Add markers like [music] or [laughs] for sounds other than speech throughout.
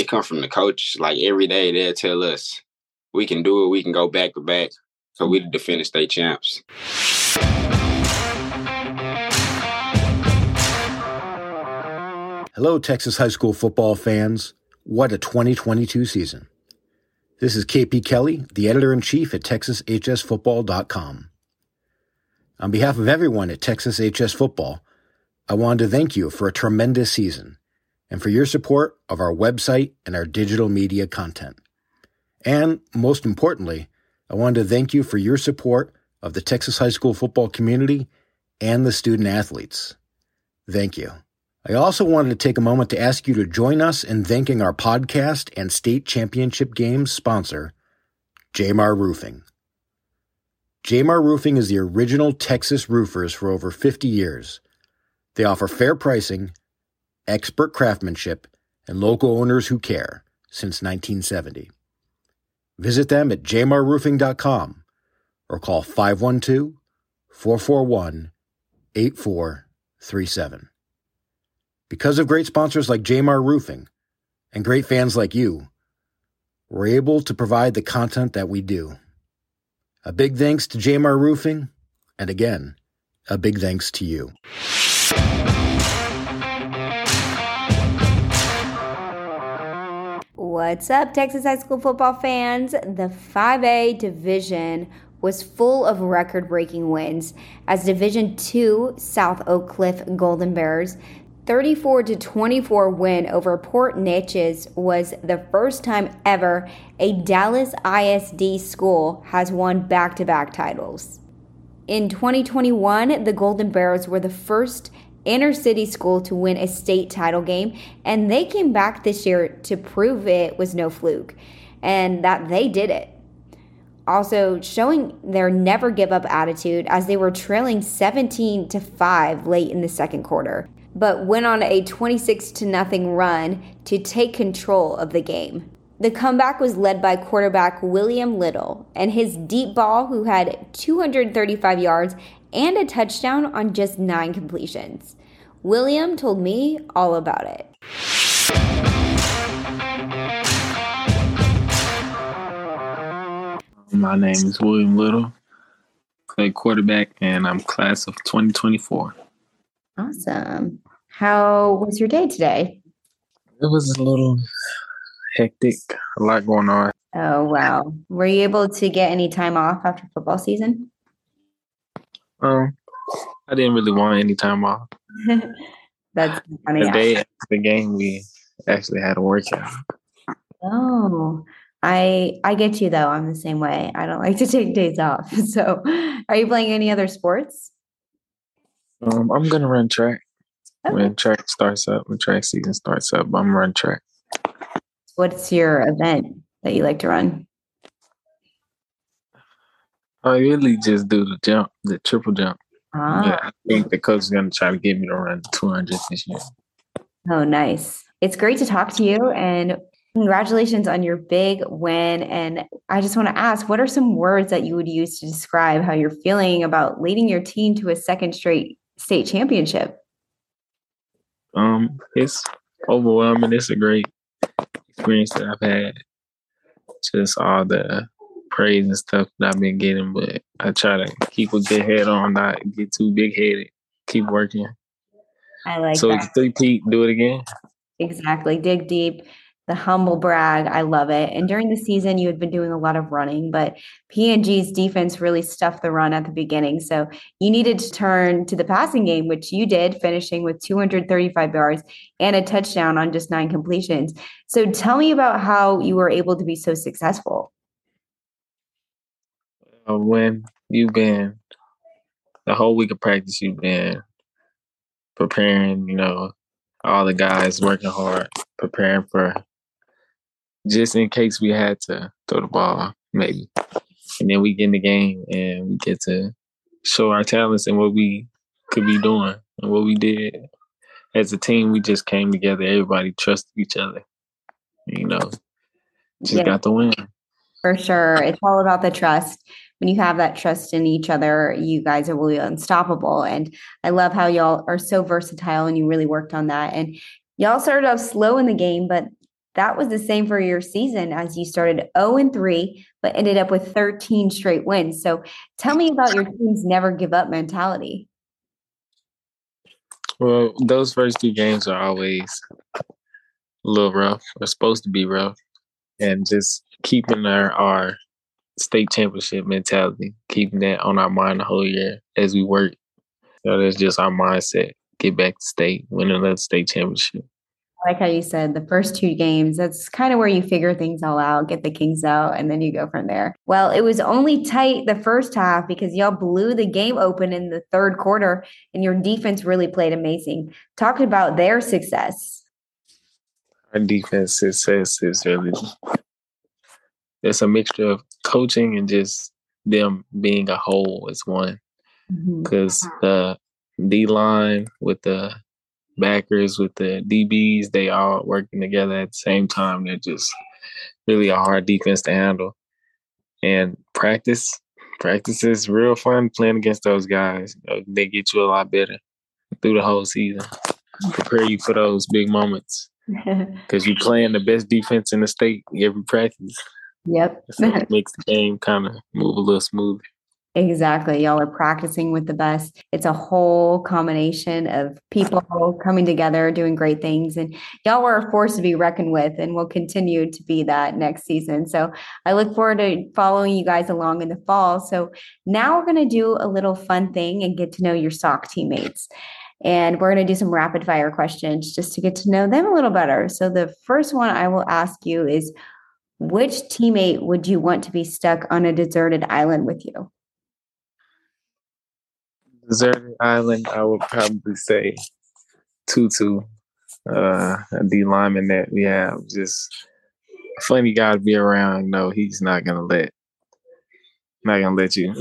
it comes from the coach. Like every day, they'll tell us we can do it. We can go back to back. So we mm-hmm. the defending state champs. Hello, Texas high school football fans. What a 2022 season. This is KP Kelly, the editor in chief at TexasHSFootball.com. On behalf of everyone at Texas HS Football, I wanted to thank you for a tremendous season and for your support of our website and our digital media content. And most importantly, I wanted to thank you for your support of the Texas high school football community and the student athletes. Thank you. I also wanted to take a moment to ask you to join us in thanking our podcast and state championship games sponsor, Jamar Roofing. Jamar Roofing is the original Texas roofers for over 50 years. They offer fair pricing, expert craftsmanship, and local owners who care since 1970. Visit them at jmarroofing.com or call 512 441 8437. Because of great sponsors like Jamar Roofing and great fans like you, we're able to provide the content that we do. A big thanks to Jamar Roofing, and again, a big thanks to you. What's up, Texas high school football fans? The 5A division was full of record breaking wins as Division 2 South Oak Cliff Golden Bears 34 to 24 win over Port Neches was the first time ever a Dallas ISD school has won back-to-back titles. In 2021, the Golden Bears were the first inner city school to win a state title game, and they came back this year to prove it was no fluke and that they did it. Also, showing their never give up attitude as they were trailing 17 to 5 late in the second quarter but went on a 26 to nothing run to take control of the game. The comeback was led by quarterback William Little and his deep ball, who had 235 yards and a touchdown on just nine completions. William told me all about it. My name is William Little, play quarterback, and I'm class of 2024. Awesome. How was your day today? It was a little hectic, a lot going on. Oh, wow. Were you able to get any time off after football season? Um, I didn't really want any time off. [laughs] That's funny. The day the game, we actually had a workout. Oh, I I get you though. I'm the same way. I don't like to take days off. [laughs] So, are you playing any other sports? Um, I'm gonna run track okay. when track starts up. When track season starts up, I'm run track. What's your event that you like to run? I really just do the jump, the triple jump. Ah. Yeah, I think the coach is gonna try to get me to run 200 this year. Oh, nice! It's great to talk to you, and congratulations on your big win. And I just want to ask, what are some words that you would use to describe how you're feeling about leading your team to a second straight state championship? Um, it's overwhelming. It's a great experience that I've had. Just all the praise and stuff that I've been getting, but I try to keep a good head on, not get too big headed. Keep working. I like so that. So three peat, do it again. Exactly. Dig deep the humble brag. I love it. And during the season, you had been doing a lot of running, but PNG's defense really stuffed the run at the beginning. So you needed to turn to the passing game, which you did, finishing with 235 yards and a touchdown on just nine completions. So tell me about how you were able to be so successful. Uh, when you've been the whole week of practice, you've been preparing, you know, all the guys working hard, preparing for just in case we had to throw the ball, maybe. And then we get in the game and we get to show our talents and what we could be doing and what we did. As a team, we just came together. Everybody trusted each other. You know, just yeah. got the win. For sure. It's all about the trust. When you have that trust in each other, you guys are really unstoppable. And I love how y'all are so versatile and you really worked on that. And y'all started off slow in the game, but that was the same for your season as you started 0 and 3, but ended up with 13 straight wins. So tell me about your team's never give up mentality. Well, those first two games are always a little rough. They're supposed to be rough. And just keeping our, our state championship mentality, keeping that on our mind the whole year as we work. So that's just our mindset. Get back to state, win another state championship. I like how you said the first two games, that's kind of where you figure things all out, get the Kings out, and then you go from there. Well, it was only tight the first half because y'all blew the game open in the third quarter, and your defense really played amazing. Talk about their success. Our defense success is really it's a mixture of coaching and just them being a whole as one. Because mm-hmm. the D line with the backers with the DBs, they all working together at the same time. They're just really a hard defense to handle. And practice, practice is real fun playing against those guys. Know, they get you a lot better through the whole season. Prepare you for those big moments [laughs] because you're playing the best defense in the state every practice. Yep. so it [laughs] makes the game kind of move a little smoother. Exactly. Y'all are practicing with the best. It's a whole combination of people coming together, doing great things. And y'all were a force to be reckoned with and will continue to be that next season. So I look forward to following you guys along in the fall. So now we're going to do a little fun thing and get to know your SOC teammates. And we're going to do some rapid fire questions just to get to know them a little better. So the first one I will ask you is which teammate would you want to be stuck on a deserted island with you? Deserted island, I would probably say Tutu, uh, a D lineman that we have. Just funny guy to be around. No, he's not gonna let, not gonna let you.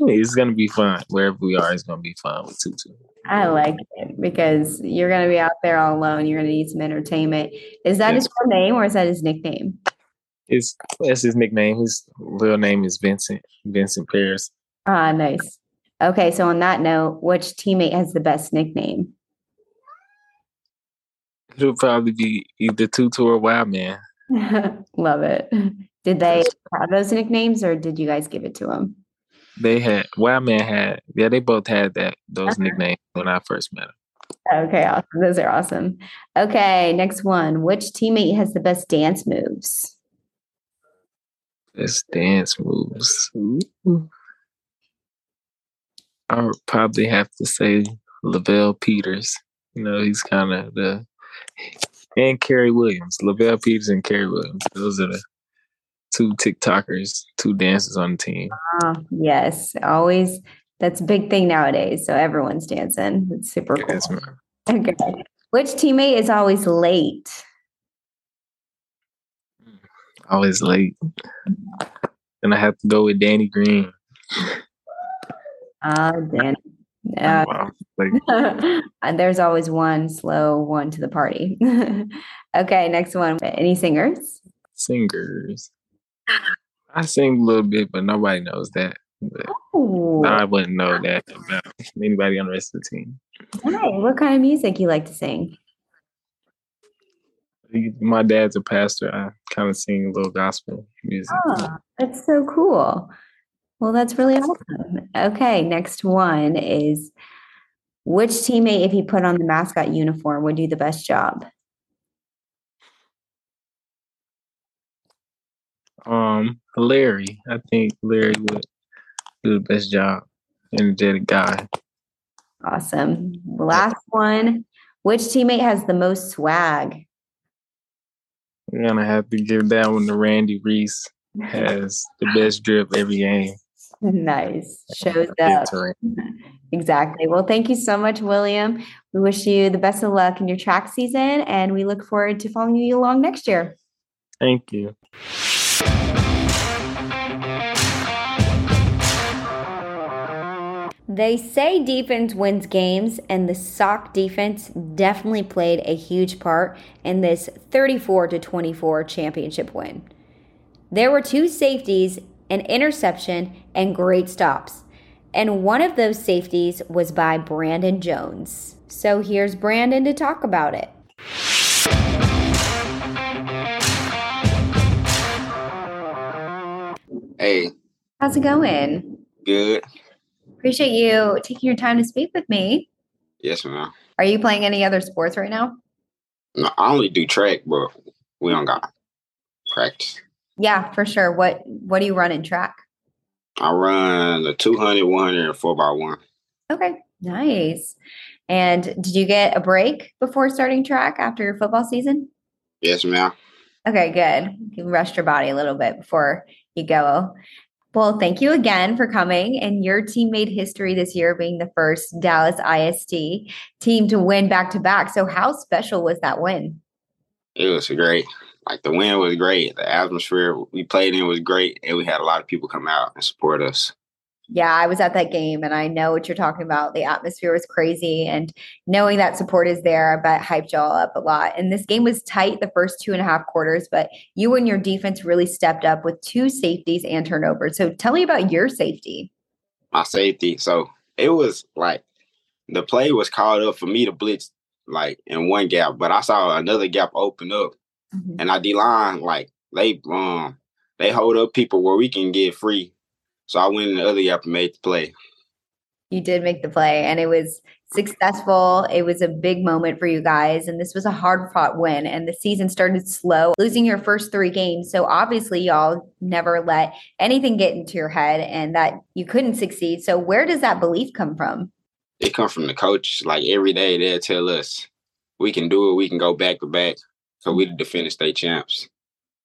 it's gonna be fun wherever we are. It's gonna be fun with Tutu. I like it because you're gonna be out there all alone. You're gonna need some entertainment. Is that his real name or is that his nickname? It's that's his nickname. His real name is Vincent Vincent Paris. Ah, nice. Okay, so on that note, which teammate has the best nickname? It'll probably be either Tutu or Wild Man. [laughs] Love it. Did they have those nicknames, or did you guys give it to them? They had Wildman had yeah, they both had that those uh-huh. nicknames when I first met them. Okay, awesome. Those are awesome. Okay, next one. Which teammate has the best dance moves? Best dance moves. Ooh. I would probably have to say Lavelle Peters. You know, he's kind of the and Kerry Williams, Lavelle Peters and Kerry Williams. Those are the two TikTokers, two dancers on the team. Uh, yes, always. That's a big thing nowadays. So everyone's dancing. It's super cool. Yes, okay. Which teammate is always late? Always late. And I have to go with Danny Green. Ah, uh, Danny. [laughs] Uh, [laughs] and there's always one slow one to the party. [laughs] okay, next one. Any singers? Singers. I sing a little bit, but nobody knows that. Oh. I wouldn't know that about anybody on the rest of the team. Hey, what kind of music you like to sing? My dad's a pastor. I kind of sing a little gospel music. Oh, that's so cool. Well, that's really awesome. Okay, next one is which teammate, if he put on the mascot uniform, would do the best job? Um, Larry. I think Larry would do the best job. Energetic guy. Awesome. Last one. Which teammate has the most swag? I'm gonna have to give that one to Randy Reese. Has the best drip every game. [laughs] Nice. Shows up. [laughs] Exactly. Well, thank you so much, William. We wish you the best of luck in your track season, and we look forward to following you along next year. Thank you. They say defense wins games, and the SOC defense definitely played a huge part in this 34 to 24 championship win. There were two safeties, an interception, and great stops. And one of those safeties was by Brandon Jones. So here's Brandon to talk about it. Hey. How's it going? Good. Appreciate you taking your time to speak with me. Yes, ma'am. Are you playing any other sports right now? No, I only do track, but we don't got practice. Yeah, for sure. What what do you run in track? I run the 200, 100, and 4 by one Okay, nice. And did you get a break before starting track after your football season? Yes, ma'am. Okay, good. You can rest your body a little bit before you go. Well, thank you again for coming. And your team made history this year, being the first Dallas ISD team to win back to back. So, how special was that win? It was great. Like the win was great. The atmosphere we played in was great, and we had a lot of people come out and support us. Yeah, I was at that game and I know what you're talking about. The atmosphere was crazy, and knowing that support is there, I bet hyped y'all up a lot. And this game was tight the first two and a half quarters, but you and your defense really stepped up with two safeties and turnovers. So tell me about your safety. My safety. So it was like the play was called up for me to blitz like in one gap, but I saw another gap open up, and I D line like they um they hold up people where we can get free. So I went in the other gap and made the play. You did make the play, and it was successful. It was a big moment for you guys, and this was a hard fought win. And the season started slow, losing your first three games. So obviously, y'all never let anything get into your head and that you couldn't succeed. So, where does that belief come from? It come from the coach. Like every day they'll tell us we can do it, we can go back to back. So we mm-hmm. the defending state champs.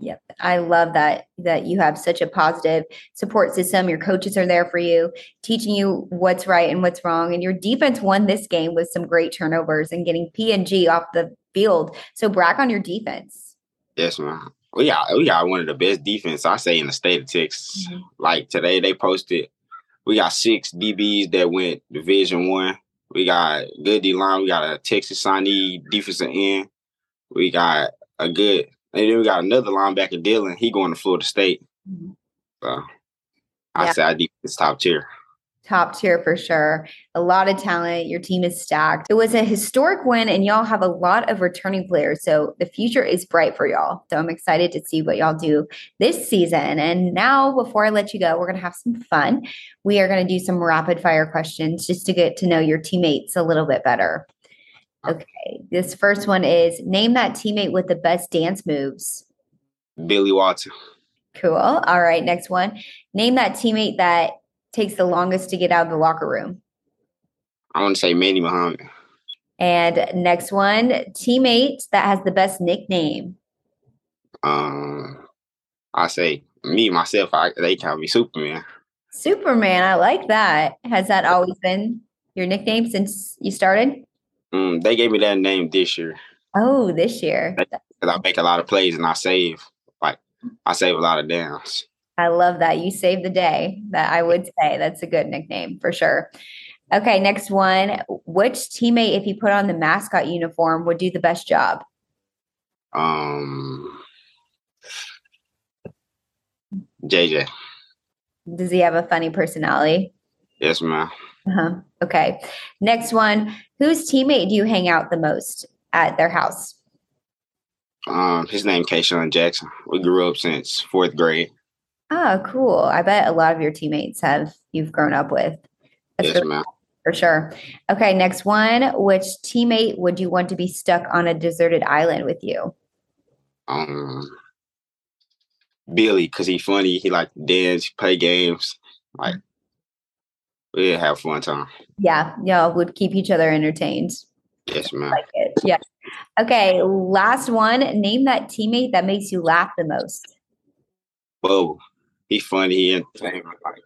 Yep. I love that that you have such a positive support system. Your coaches are there for you, teaching you what's right and what's wrong. And your defense won this game with some great turnovers and getting P and G off the field. So brag on your defense. Yes, man. We got we got one of the best defense I say in the state of Texas. Mhm. Like today they posted we got six DBs that went division one. We got good D line, we got a Texas signee defensive end. We got a good and then we got another linebacker Dylan. He going to Florida State. Mhm. So I Yeah. say our defense top tier. Top tier for sure. A lot of talent. Your team is stacked. It was a historic win, and y'all have a lot of returning players. So the future is bright for y'all. So I'm excited to see what y'all do this season. And now, before I let you go, we're going to have some fun. We are going to do some rapid fire questions just to get to know your teammates a little bit better. Okay. This first one is name that teammate with the best dance moves. Billy Watson. Cool. All right. Next one. Name that teammate that takes the longest to get out of the locker room. I want to say Manny Muhammad. And next one, teammate that has the best nickname. Um I say me myself, I, they call me Superman. Superman. I like that. Has that always been your nickname since you started? Mm, they gave me that name this year. Oh, this year. because I make a lot of plays and I save. Like I save a lot of downs. I love that. You saved the day. That I would say that's a good nickname for sure. Okay, next one. Which teammate, if you put on the mascot uniform, would do the best job? Um, JJ, Does he have a funny personality? yes, ma'am. Uh-huh. Okay. Next one. Whose teammate do you hang out the most at their house? Um, his name Kayshawn Jackson. We grew up since fourth grade. Oh, cool. I bet a lot of your teammates have you've grown up with. That's yes, ma'am. for sure. Okay, next one. Which teammate would you want to be stuck on a deserted island with you? Um, Billy, cause he funny. He like dance, play games. Like we have fun time. Yeah, y'all would keep each other entertained. Yes, ma'am. Like it. Yeah. Okay, last one. Name that teammate that makes you laugh the most. Bubble. he's funny. He entertaining. Like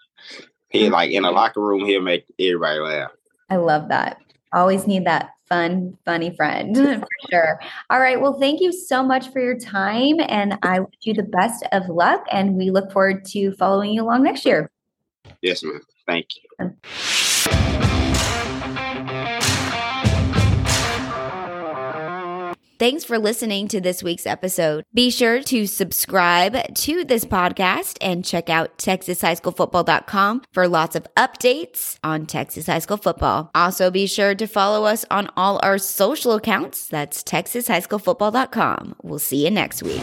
he like in a locker room. He'll make everybody laugh. I love that. Always need that fun, funny friend [laughs] for sure. All right. Well, thank you so much for your time. And I wish you the best of luck. And we look forward to following you along next year. Yes, ma'am. Thank you. Thanks for listening to this week's episode. Be sure to subscribe to this podcast and check out TexasHighSchoolFootball.com for lots of updates on Texas High School football. Also, be sure to follow us on all our social accounts. That's TexasHighSchoolFootball.com. We'll see you next week.